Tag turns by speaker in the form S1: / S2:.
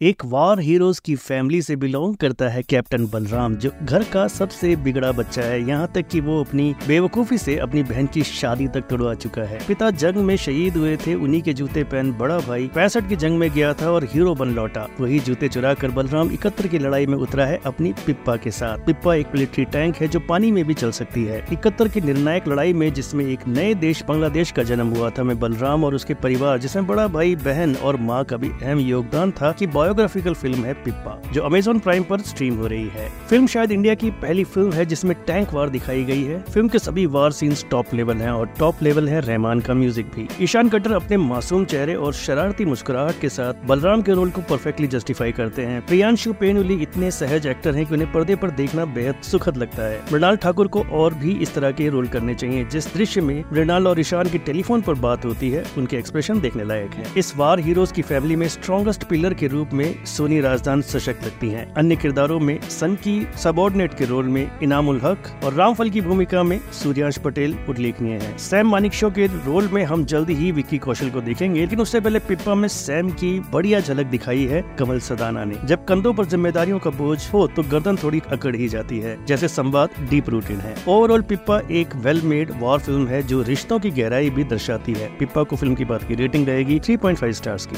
S1: एक war heroes की family से बिलोंग करता है कैप्टन बलराम, जो घर का सबसे बिगड़ा बच्चा है। यहाँ तक कि वो अपनी बेवकूफ़ी से अपनी बहन की शादी तक तोड़वा चुका है। पिता जंग में शहीद हुए थे, उन्हीं के जूते पहन बड़ा भाई पैंसठ की जंग में गया था और हीरो बन लौटा। वही जूते चुरा कर बलराम इकहत्तर की लड़ाई में उतरा है अपनी पिप्पा के साथ। पिप्पा एक मिलिट्री टैंक है, जो पानी में भी चल सकती है। इकहत्तर की निर्णायक लड़ाई में, जिसमें एक नए देश बांग्लादेश का जन्म हुआ था, मैं बलराम और उसके परिवार, जिसमें बड़ा भाई, बहन और माँ का भी अहम योगदान था की बायोग्राफिकल फ़िल्म है पिप्पा, जो अमेजोन प्राइम पर स्ट्रीम हो रही है। फ़िल्म शायद इंडिया की पहली फ़िल्म है जिसमें टैंक वार दिखाई गई है। फ़िल्म के सभी वार सीन्स टॉप लेवल हैं और टॉप लेवल है रहमान का म्यूज़िक भी। ईशान कट्टर अपने मासूम चेहरे और शरारती मुस्कुराहट के साथ बलराम के रोल को परफेक्टली जस्टिफाई करते हैं। प्रियांशु पेनुली इतने सहज एक्टर है की उन्हें पर्दे पर देखना बेहद सुखद लगता है। मृणाल ठाकुर को और भी इस तरह के रोल करने चाहिए, जिस दृश्य में मृणाल और ईशान की टेलीफोन पर बात होती है, उनके एक्सप्रेशन देखने लायक है। इस वार हीरोज की फैमिली में स्ट्रॉन्गेस्ट पिलर के रूप में सोनी राजदान सशक्त लगती हैं। अन्य किरदारों में सन की सबॉर्डिनेट के रोल में इनामुल हक और रामफल की भूमिका में सूर्यांश पटेल उल्लेखनीय है। सैम मानिक शो के रोल में हम जल्द ही विक्की कौशल को देखेंगे, लेकिन उससे पहले पिप्पा में सैम की बढ़िया झलक दिखाई है कमल सदाना ने। जब कंधों पर जिम्मेदारियों का बोझ हो तो गर्दन थोड़ी अकड़ ही जाती है, जैसे संवाद डीप रूटेड है। ओवरऑल पिप्पा एक वेल मेड वॉर फ़िल्म है, जो रिश्तों की गहराई भी दर्शाती है। पिप्पा को फ़िल्म की बात की रेटिंग रहेगी 3.5 स्टार्स की।